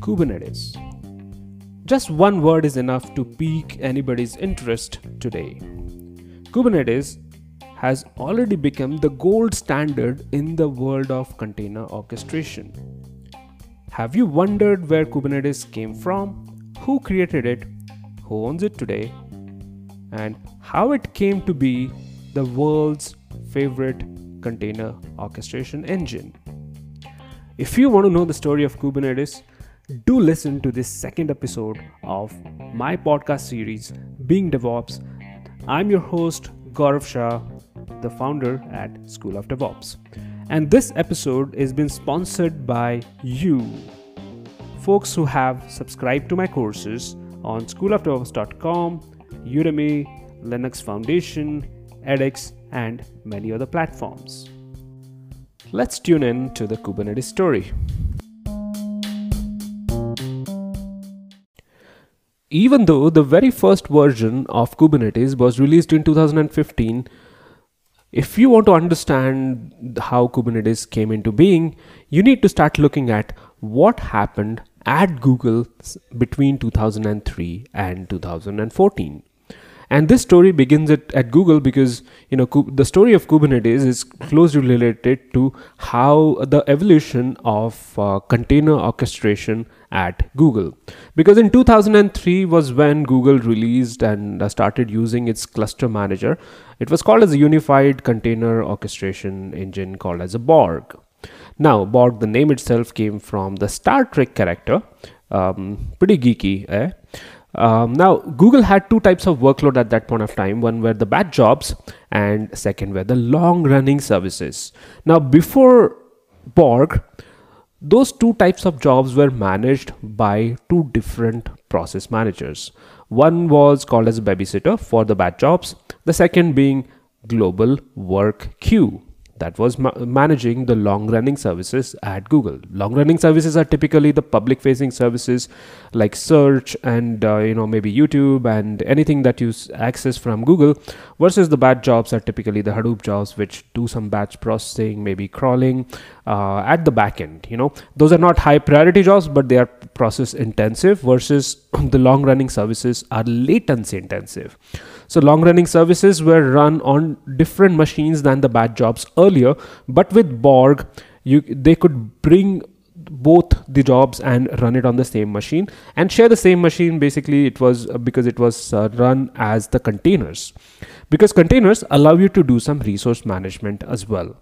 Kubernetes. Just one word is enough to pique anybody's interest today. Kubernetes has already become the gold standard in the world of container orchestration. Have you wondered where Kubernetes came from, who created it, who owns it today, and how it came to be the world's favorite container orchestration engine? If you want to know the story of Kubernetes, do listen to this second episode of my podcast series, Being DevOps. I'm your host, Gaurav Shah, the founder at School of DevOps. And this episode is been sponsored by you, folks who have subscribed to my courses on schoolofdevops.com, Udemy, Linux Foundation, edX, and many other platforms. Let's tune in to the Kubernetes story. Even though the very first version of Kubernetes was released in 2015, if you want to understand how Kubernetes came into being, you need to start looking at what happened at Google between 2003 and 2014 and this story begins at, at google because you know the story of kubernetes is closely related to how the evolution of uh, container orchestration at google. Because in 2003 was when google released and uh, started using its cluster manager. It was called as a unified container orchestration engine called as a borg. Now borg the name itself came from the star trek character. Um, pretty geeky eh? Um, now, Google had two types of workload at that point of time. One were the batch jobs, and second were the long running services. Now, before Borg, those two types of jobs were managed by two different process managers. One was called as babysitter for the batch jobs, the second being global work queue that was ma- managing the long running services at Google. Long running services are typically the public facing services like search and uh, you know maybe YouTube and anything that you access from Google versus the batch jobs are typically the Hadoop jobs which do some batch processing, maybe crawling uh, at the back end. You know, those are not high priority jobs but they are process intensive versus the long running services are latency intensive. So long running services were run on different machines than the batch jobs earlier, but with Borg, you they could bring both the jobs and run it on the same machine and share the same machine. Basically it was uh, because it was uh, run as the containers. Because containers allow you to do some resource management as well.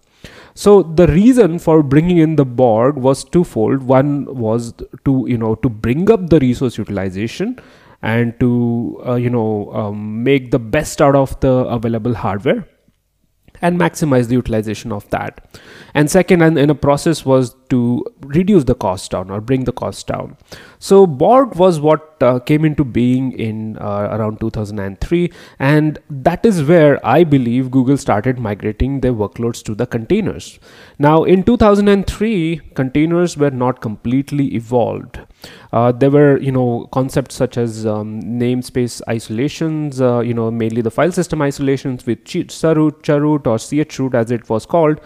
So the reason for bringing in the borg was twofold. One was to you know to bring up the resource utilization and to uh, you know um, make the best out of the available hardware and maximize the utilization of that and second and in a process was to reduce the cost down or bring the cost down. So borg was what uh, came into being in uh, around 2003 and that is where i believe google started migrating their workloads to the containers. Now in 2003 containers were not completely evolved. Uh, there were you know concepts such as um, namespace isolations uh, you know mainly the file system isolations with chroot chroot or chroot as it was called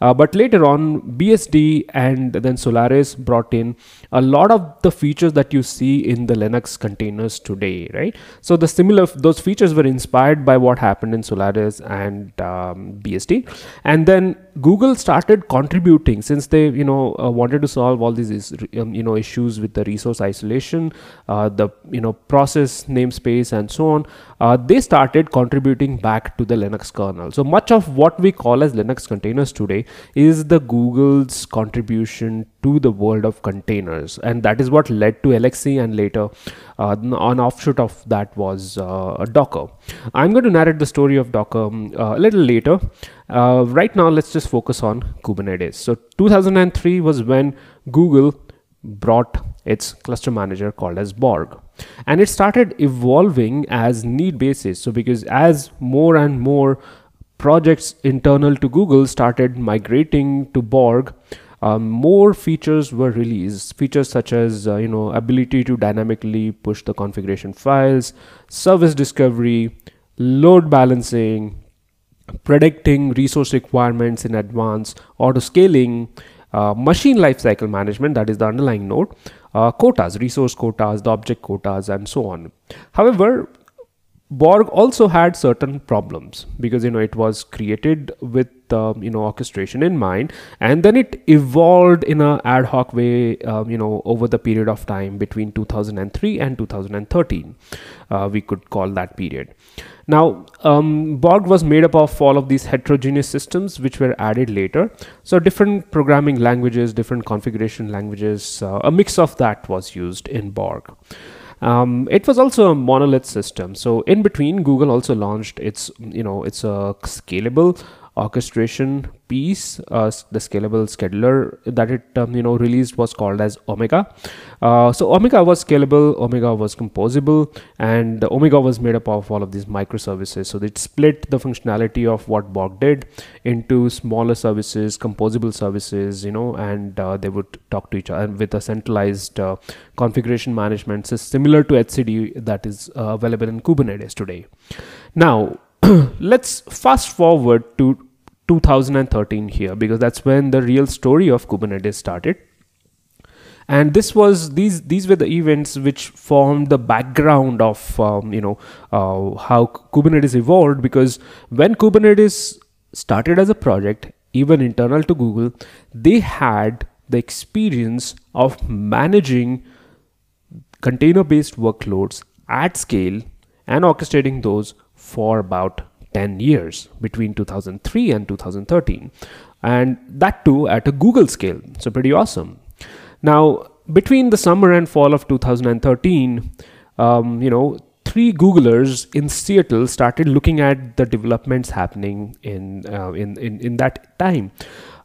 uh, but later on, BSD and then Solaris brought in a lot of the features that you see in the Linux containers today, right? So the similar those features were inspired by what happened in Solaris and um, BSD, and then Google started contributing since they you know uh, wanted to solve all these um, you know issues with the resource isolation, uh, the you know process namespace and so on. Uh, they started contributing back to the Linux kernel. So much of what we call as Linux containers today is the Google's contribution to the world of containers, and that is what led to LXC and later uh, an offshoot of that was uh, Docker. I'm going to narrate the story of Docker um, a little later. Uh, right now, let's just focus on Kubernetes. So 2003 was when Google brought its cluster manager called as Borg and it started evolving as need basis so because as more and more projects internal to Google started migrating to Borg, um, more features were released. Features such as uh, you know ability to dynamically push the configuration files, service discovery, load balancing, predicting resource requirements in advance, auto scaling, uh, machine lifecycle management, that is the underlying node, uh, quotas, resource quotas, the object quotas, and so on. However, Borg also had certain problems because you know it was created with um, you know orchestration in mind, and then it evolved in a ad hoc way um, you know over the period of time between 2003 and 2013. Uh, we could call that period. Now, um, Borg was made up of all of these heterogeneous systems which were added later. So, different programming languages, different configuration languages, uh, a mix of that was used in Borg. Um, it was also a monolith system. So in between, Google also launched its, you know, it's a scalable orchestration piece uh, the scalable scheduler that it um, you know released was called as omega. Uh, so omega was scalable omega was composable and omega was made up of all of these microservices. So it split the functionality of what borg did into smaller services composable services you know and uh, they would talk to each other with a centralized uh, configuration management so similar to etcd that is uh, available in kubernetes today. Now let's fast forward to 2013 here because that's when the real story of Kubernetes started. And this was these these were the events which formed the background of um, you know uh, how Kubernetes evolved because when Kubernetes started as a project, even internal to Google, they had the experience of managing container-based workloads at scale and orchestrating those for about 10 years between 2003 and 2013 and that too at a google scale. So pretty awesome. Now between the summer and fall of 2013 um, you know three googlers in seattle started looking at the developments happening in uh, in, in in that time.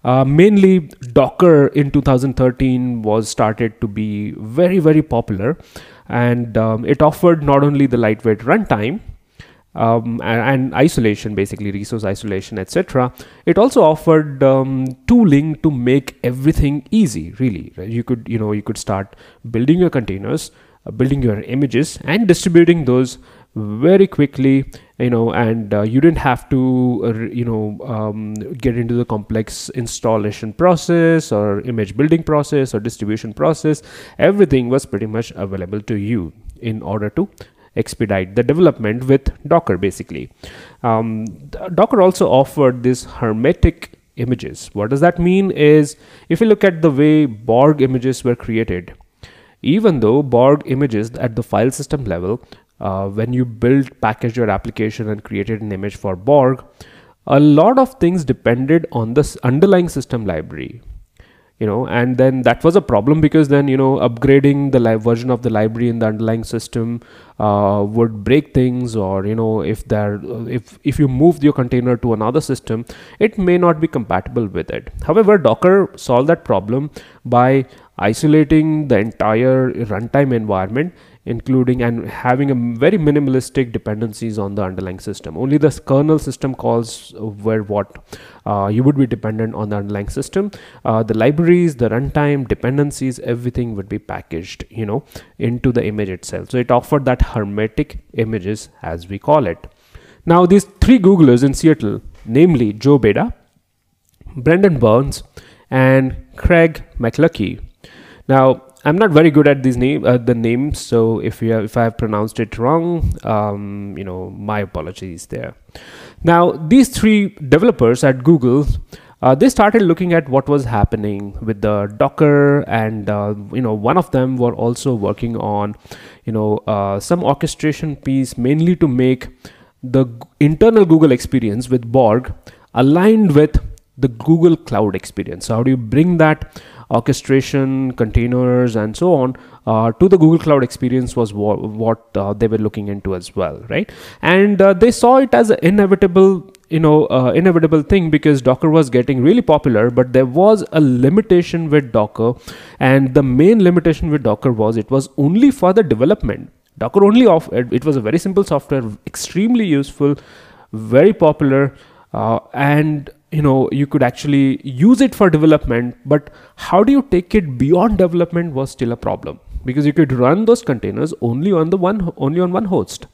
Uh, mainly docker in 2013 was started to be very very popular. And um, it offered not only the lightweight runtime um, and, isolation basically resource isolation etc it also offered um, tooling to make everything easy really. You could you know you could start building your containers uh, building your images and distributing those very quickly you know and uh, you didn't have to uh, you know um, get into the complex installation process or image building process or distribution process. Everything was pretty much available to you in order to expedite the development with Docker basically. Um, Docker also offered this hermetic images. What does that mean is if you look at the way Borg images were created, even though Borg images at the file system level, uh, when you build, package your application and created an image for Borg, a lot of things depended on the underlying system library you know and then that was a problem because then you know upgrading the live version of the library in the underlying system uh, would break things or you know if there if if you move your container to another system it may not be compatible with it. However docker solved that problem by isolating the entire runtime environment including and having a very minimalistic dependencies on the underlying system. Only the kernel system calls were what uh, you would be dependent on the underlying system. Uh, the libraries, the runtime, dependencies, everything would be packaged, you know, into the image itself. So it offered that hermetic images as we call it. Now these three Googlers in Seattle, namely Joe Beda, Brendan Burns, and Craig McLuckie. Now I'm not very good at these name uh, the names, so if you have, if I have pronounced it wrong, um, you know my apologies there. Now these three developers at Google. Uh, they started looking at what was happening with the Docker, and uh, you know, one of them were also working on, you know, uh, some orchestration piece mainly to make the internal Google experience with Borg aligned with the Google Cloud experience. So how do you bring that orchestration, containers, and so on uh, to the Google Cloud experience was what, what uh, they were looking into as well, right? And uh, they saw it as an inevitable you know uh, inevitable thing because docker was getting really popular but there was a limitation with docker and the main limitation with docker was it was only for the development docker only off it was a very simple software extremely useful very popular uh, and you know you could actually use it for development but how do you take it beyond development was still a problem. Because you could run those containers only on the one only on one host.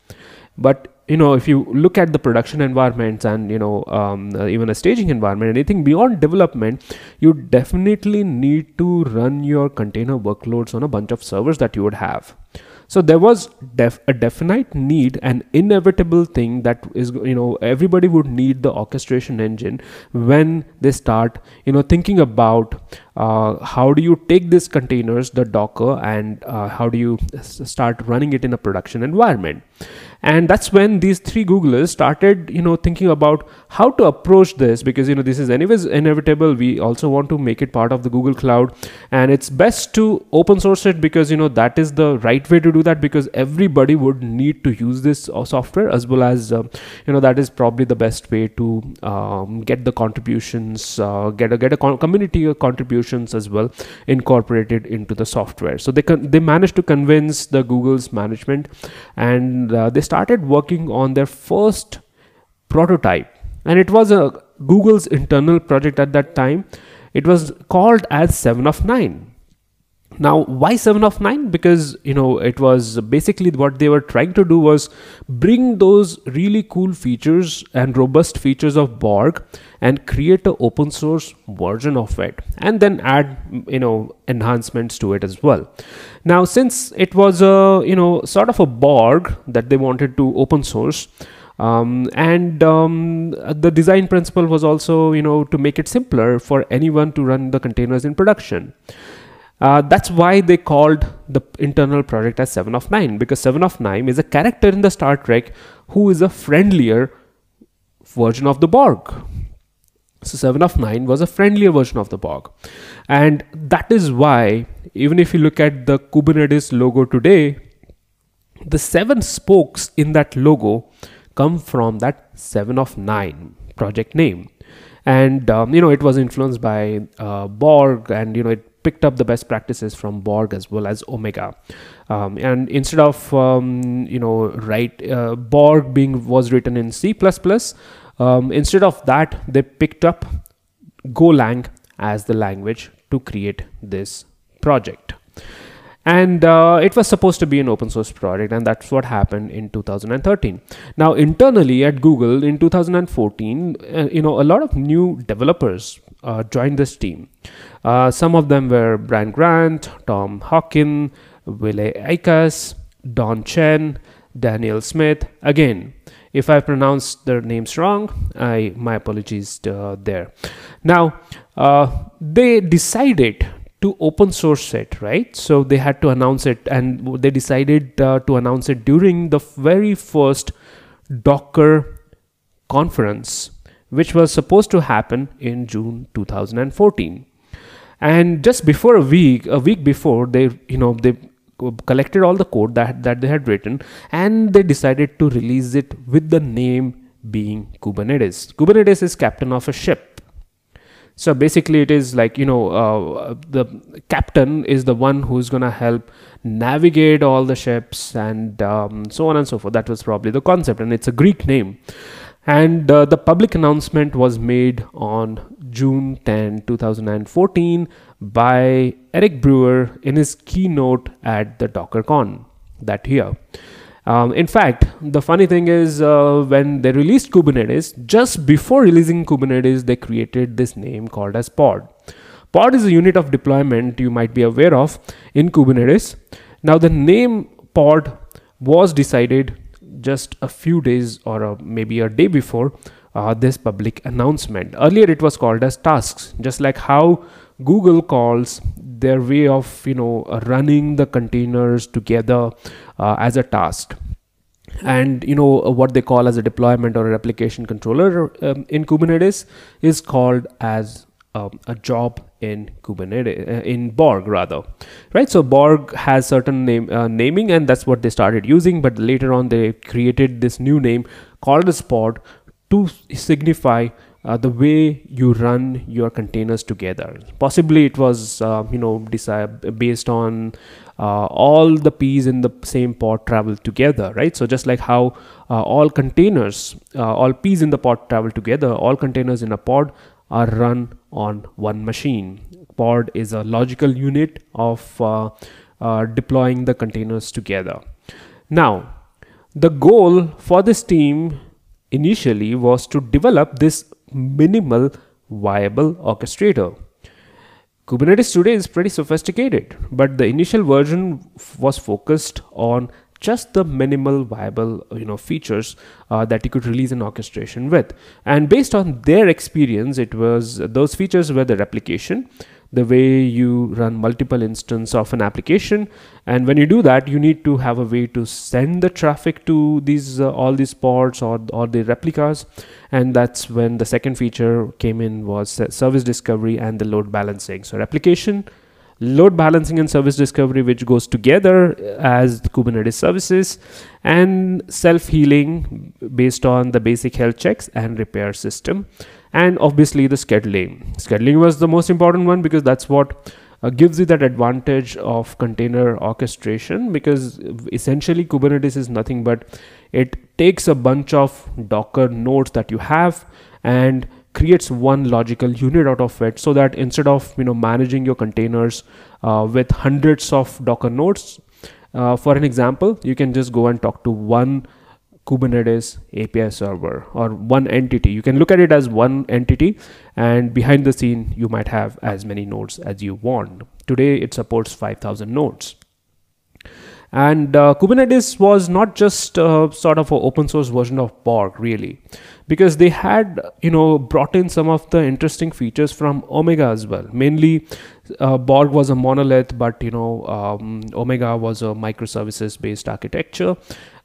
But you know if you look at the production environments and you know um, uh, even a staging environment anything beyond development you definitely need to run your container workloads on a bunch of servers that you would have so there was def- a definite need an inevitable thing that is you know everybody would need the orchestration engine when they start you know thinking about uh, how do you take these containers the docker and uh, how do you start running it in a production environment and that's when these three googlers started you know thinking about how to approach this because you know this is anyways inevitable. We also want to make it part of the google cloud. And it's best to open source it because you know that is the right way to do that because everybody would need to use this uh, software as well as uh, you know that is probably the best way to um, get the contributions uh, get a get a community contributions as well incorporated into the software. So they they managed to convince the google's management and uh, they started working on their first prototype. And it was a google's internal project at that time. It was called as 7 of 9 now why 7 of 9 because you know it was basically what they were trying to do was bring those really cool features and robust features of borg and create an open source version of it and then add you know enhancements to it as well now, since it was a you know sort of a Borg that they wanted to open source, um, and um, the design principle was also you know to make it simpler for anyone to run the containers in production. Uh, that's why they called the internal project as 7 of 9 because 7 of 9 is a character in the Star Trek who is a friendlier version of the Borg. So 7 of 9 was a friendlier version of the Borg. And that is why, even if you look at the Kubernetes logo today, the seven spokes in that logo come from that 7 of 9 project name. And, um, you know, it was influenced by uh, Borg and, you know, it picked up the best practices from Borg as well as Omega. Um, and instead of, um, you know, right uh, Borg being was written in C++, um, instead of that, they picked up Golang as the language to create this project. And uh, it was supposed to be an open source project, and that's what happened in 2013. Now, internally at Google in 2014, uh, you know, a lot of new developers uh, joined this team. Uh, some of them were Brian Grant, Tom Hockin, Ville Aikas, Dawn Chen, Daniel Smith. Again, if I pronounced their names wrong, I my apologies uh, there. Now uh, they decided to open source it, right? So they had to announce it, and they decided uh, to announce it during the very first Docker conference, which was supposed to happen in June 2014 and just before a week a week before they you know they collected all the code that, that they had written and they decided to release it with the name being Kubernetes. Kubernetes is captain of a ship. So basically, it is like, you know, uh, the captain is the one who's going to help navigate all the ships and um, so on and so forth. That was probably the concept, and it's a Greek name. And uh, the public announcement was made on June 10, 2014 by Eric Brewer in his keynote at the DockerCon that year. Um, in fact, the funny thing is, uh, when they released Kubernetes, just before releasing Kubernetes, they created this name called as Pod. Pod is a unit of deployment you might be aware of in Kubernetes. Now, the name Pod was decided just a few days or a, maybe a day before uh, this public announcement. Earlier, it was called as tasks, just like how Google calls their way of you know running the containers together uh, as a task and you know what they call as a deployment or a replication controller um, in kubernetes is called as um, a job in kubernetes uh, in borg rather right so borg has certain name uh, naming and that's what they started using but later on they created this new name called as pod to signify uh, the way you run your containers together. Possibly it was uh, you know based on uh, all the peas in the same pod travel together, right? So just like how uh, all containers, uh, all peas in the pod travel together, all containers in a pod are run on one machine. Pod is a logical unit of uh, deploying the containers together. Now The goal for this team initially was to develop this minimal viable orchestrator. Kubernetes today is pretty sophisticated, but the initial version was focused on just the minimal viable you know features uh, that you could release an orchestration with. And based on their experience it was those features were the replication the way you run multiple instance of an application. And when you do that you need to have a way to send the traffic to these uh, all these pods or or the replicas. And that's when the second feature came in was service discovery and the load balancing. So replication load balancing and service discovery which goes together as kubernetes services and self healing based on the basic health checks and repair system and obviously the scheduling. Scheduling was the most important one because that's what uh, gives you that advantage of container orchestration because essentially kubernetes is nothing but it takes a bunch of docker nodes that you have and creates one logical unit out of it so that instead of you know managing your containers uh, with hundreds of docker nodes uh, for an example you can just go and talk to one Kubernetes API server or one entity. You can look at it as one entity, and behind the scene, you might have as many nodes as you want. Today, it supports 5,000 nodes. And uh, Kubernetes was not just uh, sort of an open source version of Borg, really, because they had, you know, brought in some of the interesting features from Omega as well. Mainly, uh, Borg was a monolith, but you know, um, Omega was a microservices based architecture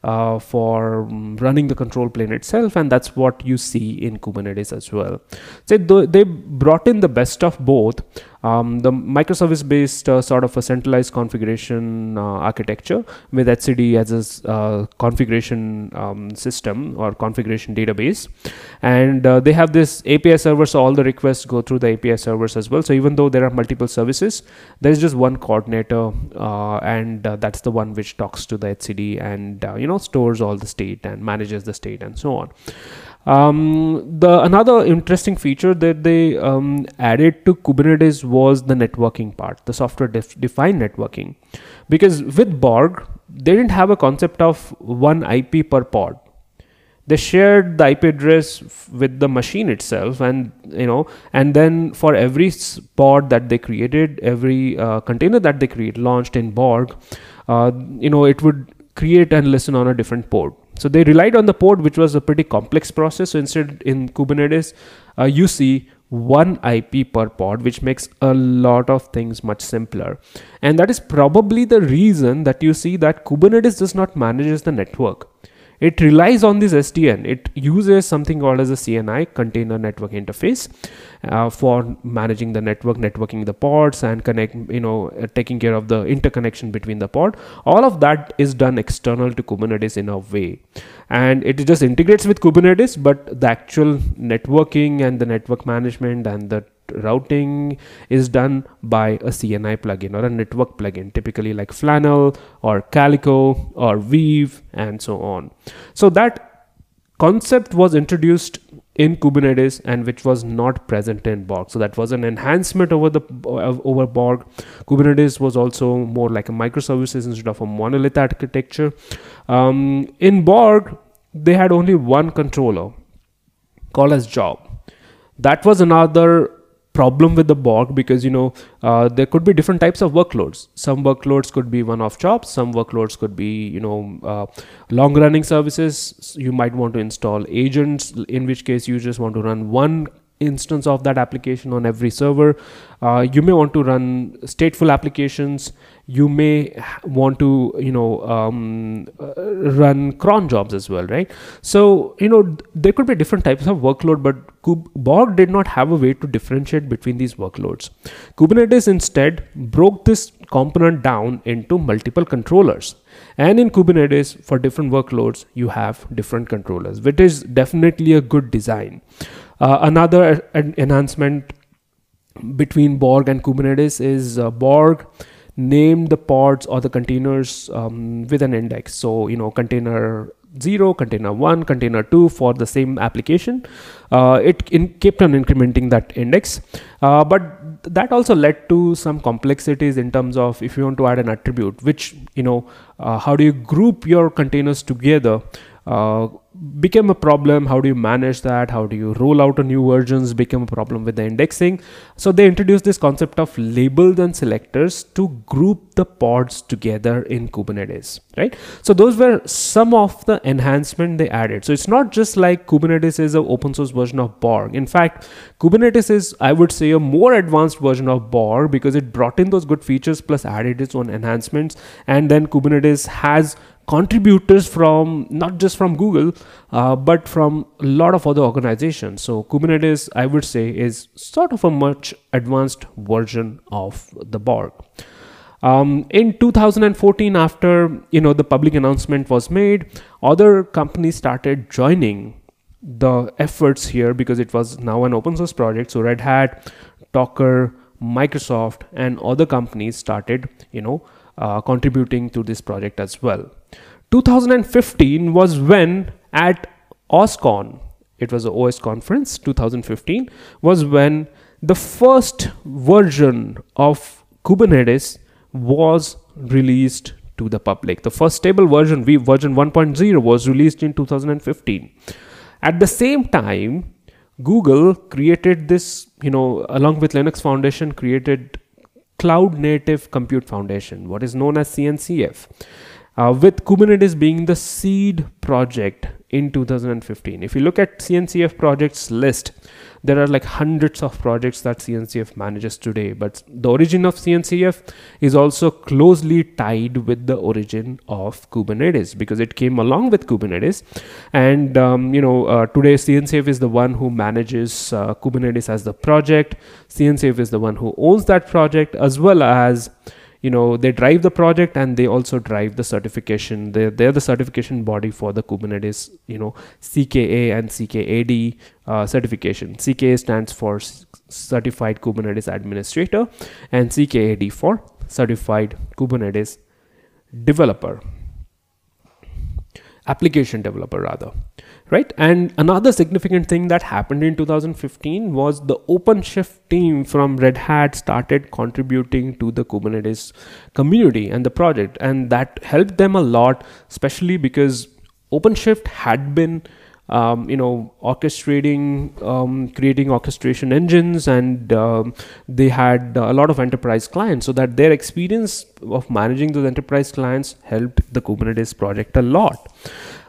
uh, for running the control plane itself and that's what you see in kubernetes as well so they brought in the best of both um, the microservice based uh, sort of a centralized configuration uh, architecture with etcd as a uh, configuration um, system or configuration database. And uh, they have this api server so all the requests go through the api servers as well. So even though there are multiple services there's just one coordinator uh, and that's the one which talks to the etcd and you know stores all the state and manages the state and so on um, the another interesting feature that they um, added to Kubernetes was the networking part, the software def- defined networking, because with Borg they didn't have a concept of one IP per pod. They shared the IP address f- with the machine itself, and you know, and then for every pod that they created, every uh, container that they create launched in Borg, uh, you know, it would create and listen on a different port. So they relied on the port, which was a pretty complex process. So instead, in Kubernetes, uh, you see one IP per pod, which makes a lot of things much simpler. And that is probably the reason that you see that Kubernetes does not manage the network it relies on this SDN. It uses something called as a CNI container network interface uh, for managing the network, networking the pods, and connect. You know, uh, taking care of the interconnection between the pod. All of that is done external to Kubernetes in a way, and it just integrates with Kubernetes. But the actual networking and the network management and the routing is done by a CNI plugin or a network plugin, typically like Flannel or Calico or Weave and so on. So that concept was introduced in Kubernetes and which was not present in Borg. So that was an enhancement over the over Borg. Kubernetes was also more like a microservices instead of a monolith architecture. Um, in Borg, they had only one controller called as job. That was another problem with the Borg because you know uh, there could be different types of workloads. Some workloads could be one-off jobs. Some workloads could be you know uh, long-running services. You might want to install agents, in which case you just want to run one instance of that application on every server. Uh, you may want to run stateful applications. You may want to, you know, um, uh, run cron jobs as well, right? So, you know, there could be different types of workload, but Borg did not have a way to differentiate between these workloads. Kubernetes instead broke this component down into multiple controllers. And in Kubernetes, for different workloads, you have different controllers, which is definitely a good design. Uh, another enhancement between Borg and Kubernetes is uh, Borg named the pods or the containers um, with an index. So, you know, container 0 container 1 container 2 for the same application uh, it in, kept on incrementing that index uh, but that also led to some complexities in terms of if you want to add an attribute which you know uh, how do you group your containers together uh, became a problem. How do you manage that? How do you roll out a new versions became a problem with the indexing. So they introduced this concept of labels and selectors to group the pods together in kubernetes right? So those were some of the enhancement they added. So it's not just like kubernetes is an open source version of borg. In fact kubernetes is i would say a more advanced version of borg because it brought in those good features plus added its own enhancements. And then kubernetes has contributors from not just from Google, uh, but from a lot of other organizations. So Kubernetes, I would say, is sort of a much advanced version of the Borg. Um, in 2014, after you know the public announcement was made, other companies started joining the efforts here because it was now an open source project. So Red Hat, Docker, Microsoft, and other companies started you know uh, contributing to this project as well. 2015 was when at OSCON, it was the OS conference 2015, was when the first version of Kubernetes was released to the public. The first stable version, v version 1.0, was released in 2015. At the same time, Google created this, you know, along with Linux Foundation, created Cloud Native Compute Foundation, what is known as CNCF uh, with Kubernetes being the seed project in 2015. If you look at CNCF projects list, there are like hundreds of projects that CNCF manages today, but the origin of CNCF is also closely tied with the origin of Kubernetes because it came along with Kubernetes. And, um, you know, uh, today CNCF is the one who manages uh, Kubernetes as the project. CNCF is the one who owns that project as well as you know they drive the project and they also drive the certification. They're, they're the certification body for the kubernetes you know cka and ckad uh, certification. Cka stands for certified kubernetes administrator and ckad for certified kubernetes developer application developer rather right? And another significant thing that happened in 2015 was the openshift team from red hat started contributing to the kubernetes community and the project and that helped them a lot especially because openshift had been um, you know orchestrating um, creating orchestration engines and um, they had a lot of enterprise clients so that their experience of managing those enterprise clients helped the kubernetes project a lot.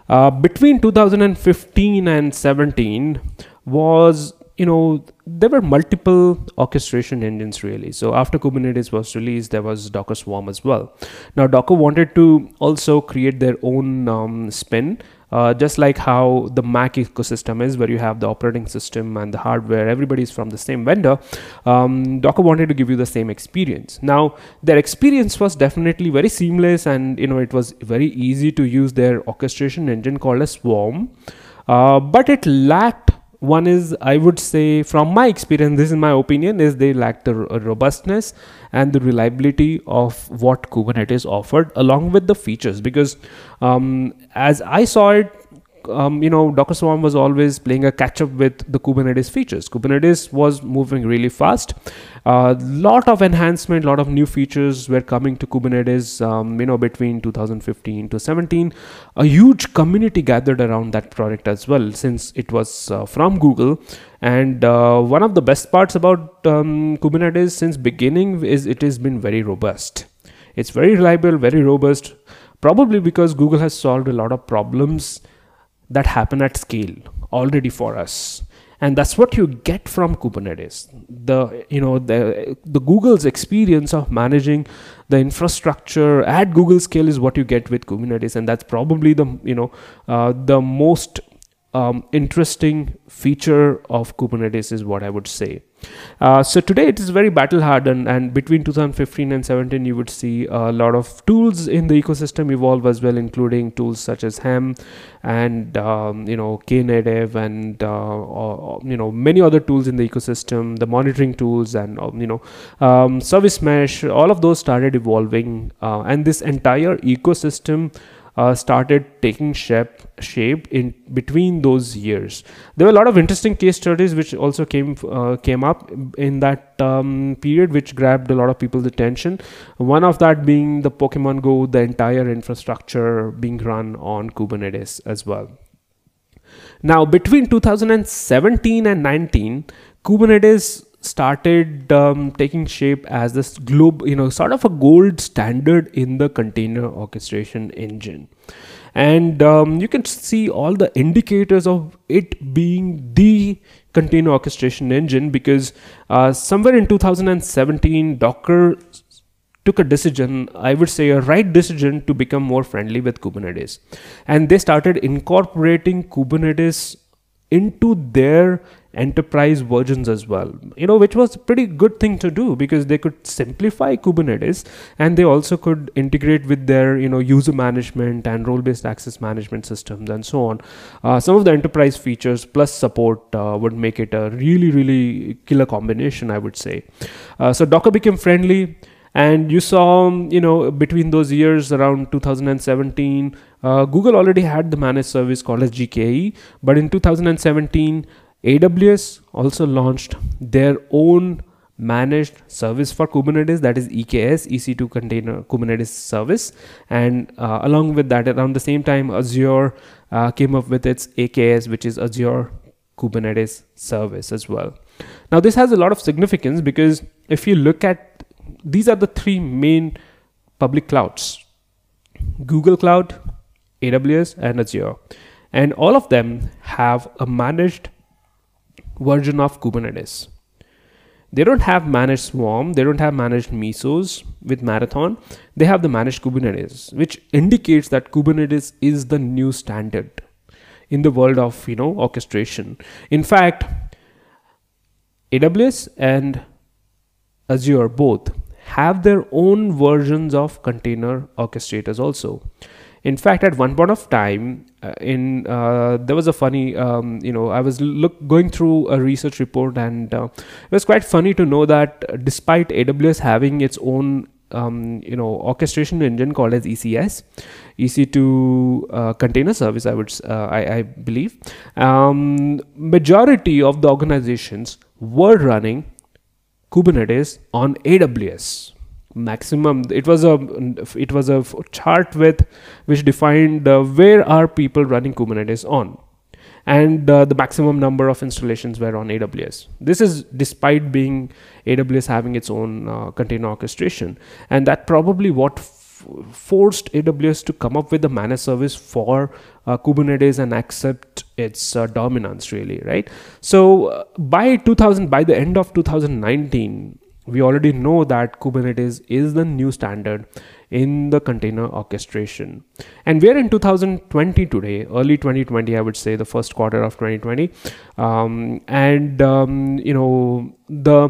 Uh, between 2015 and 17 was you know there were multiple orchestration engines really. So after kubernetes was released there was docker swarm as well. Now docker wanted to also create their own um, spin uh, just like how the Mac ecosystem is, where you have the operating system and the hardware, everybody's from the same vendor. Um, Docker wanted to give you the same experience. Now, their experience was definitely very seamless, and you know it was very easy to use their orchestration engine called a Swarm, uh, but it lacked one is i would say from my experience this is my opinion is they lack the robustness and the reliability of what kubernetes offered along with the features. Because um, as i saw it um, you know, Docker Swarm was always playing a catch up with the Kubernetes features. Kubernetes was moving really fast. A uh, lot of enhancement, a lot of new features were coming to Kubernetes, um, you know, between 2015 to 17. A huge community gathered around that product as well, since it was uh, from Google. And uh, one of the best parts about um, Kubernetes since beginning is it has been very robust. It's very reliable, very robust, probably because Google has solved a lot of problems that happen at scale already for us. And that's what you get from kubernetes. The you know the the google's experience of managing the infrastructure at google scale is what you get with kubernetes. And that's probably the you know uh, the most um, interesting feature of kubernetes is what i would say uh, so today it is very battle hardened and between 2015 and 17 you would see a lot of tools in the ecosystem evolve as well including tools such as helm and um, you know knative and uh, or, you know many other tools in the ecosystem the monitoring tools and um, you know um, service mesh all of those started evolving uh, and this entire ecosystem uh, started taking shape shape in between those years. There were a lot of interesting case studies which also came uh, came up in that um, period, which grabbed a lot of people's attention. One of that being the Pokemon Go, the entire infrastructure being run on Kubernetes as well. Now, between 2017 and 19, Kubernetes started um, taking shape as this globe, you know, sort of a gold standard in the container orchestration engine. And um, you can see all the indicators of it being the container orchestration engine because uh, somewhere in 2017, Docker took a decision, I would say a right decision to become more friendly with Kubernetes. And they started incorporating Kubernetes into their enterprise versions as well. You know which was a pretty good thing to do because they could simplify kubernetes and they also could integrate with their you know user management and role based access management systems and so on. Uh, some of the enterprise features plus support uh, would make it a really really killer combination i would say. Uh, so docker became friendly and you saw you know between those years around 2017 uh, google already had the managed service called as gke but in 2017 AWS also launched their own managed service for Kubernetes that is EKS EC2 container Kubernetes service and uh, along with that around the same time Azure uh, came up with its AKS which is Azure Kubernetes service as well. Now this has a lot of significance because if you look at these are the three main public clouds Google Cloud, AWS and Azure and all of them have a managed version of Kubernetes. They don't have managed Swarm, they don't have managed Mesos with Marathon. They have the managed Kubernetes, which indicates that Kubernetes is the new standard in the world of you know orchestration. In fact, AWS and Azure both have their own versions of container orchestrators also. In fact, at one point of time, uh, in uh, there was a funny, um, you know, I was look going through a research report, and uh, it was quite funny to know that despite AWS having its own um, you know orchestration engine called as ECS, EC2 uh, container service. I would uh, I, I, believe um, majority of the organizations were running Kubernetes on AWS maximum. It was a it was a chart with which defined uh, where are people running kubernetes on. And uh, the maximum number of installations were on aws this is despite being aws having its own uh, container orchestration. And that probably what forced aws to come up with a managed service for uh, kubernetes and accept its uh, dominance really right? So uh, by 2000 by the end of 2019 we already know that Kubernetes is the new standard in the container orchestration. And we're in 2020 today, early 2020, I would say, the first quarter of 2020. Um, and, um, you know, the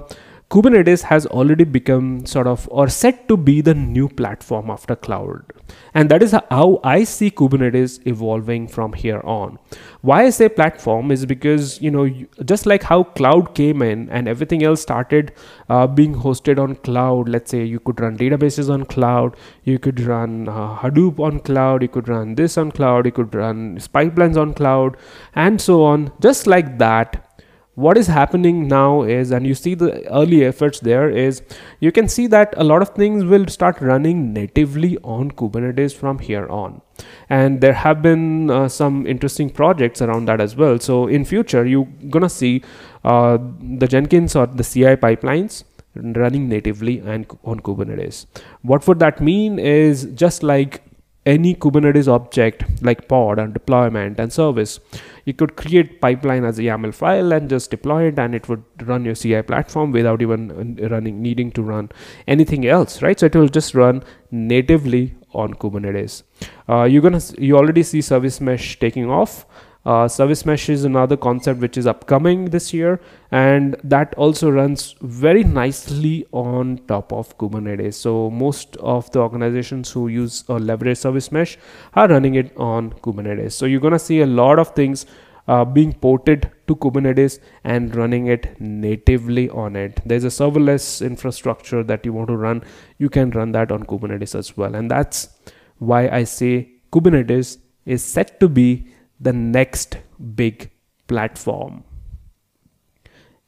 Kubernetes has already become sort of or set to be the new platform after cloud. And that is how I see Kubernetes evolving from here on. Why I say platform is because, you know, just like how cloud came in and everything else started uh, being hosted on cloud, let's say you could run databases on cloud, you could run uh, Hadoop on cloud, you could run this on cloud, you could run pipelines on cloud, and so on. Just like that, what is happening now is and you see the early efforts there is you can see that a lot of things will start running natively on kubernetes from here on and there have been uh, some interesting projects around that as well so in future you're gonna see uh, the jenkins or the ci pipelines running natively and on kubernetes what would that mean is just like any Kubernetes object like pod and deployment and service. You could create pipeline as a YAML file and just deploy it and it would run your CI platform without even running needing to run anything else, right? So it will just run natively on Kubernetes. Uh, you're gonna you already see service mesh taking off. Uh, service mesh is another concept which is upcoming this year, and that also runs very nicely on top of Kubernetes. So most of the organizations who use or leverage service mesh are running it on Kubernetes. So you're gonna see a lot of things uh, being ported to Kubernetes and running it natively on it. There's a serverless infrastructure that you want to run. You can run that on Kubernetes as well, and that's why I say Kubernetes is set to be the next big platform.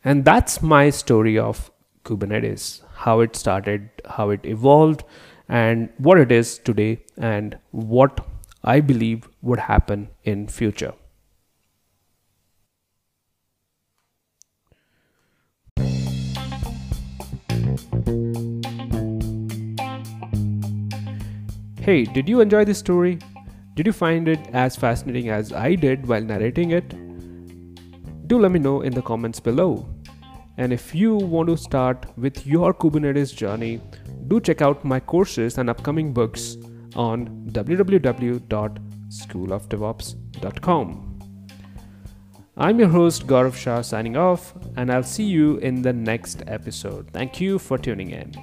And that's my story of Kubernetes how it started, how it evolved, and what it is today, and what I believe would happen in future. Hey, did you enjoy this story? Did you find it as fascinating as I did while narrating it? Do let me know in the comments below. And if you want to start with your Kubernetes journey, do check out my courses and upcoming books on www.schoolofdevops.com. I'm your host Gaurav Shah signing off, and I'll see you in the next episode. Thank you for tuning in.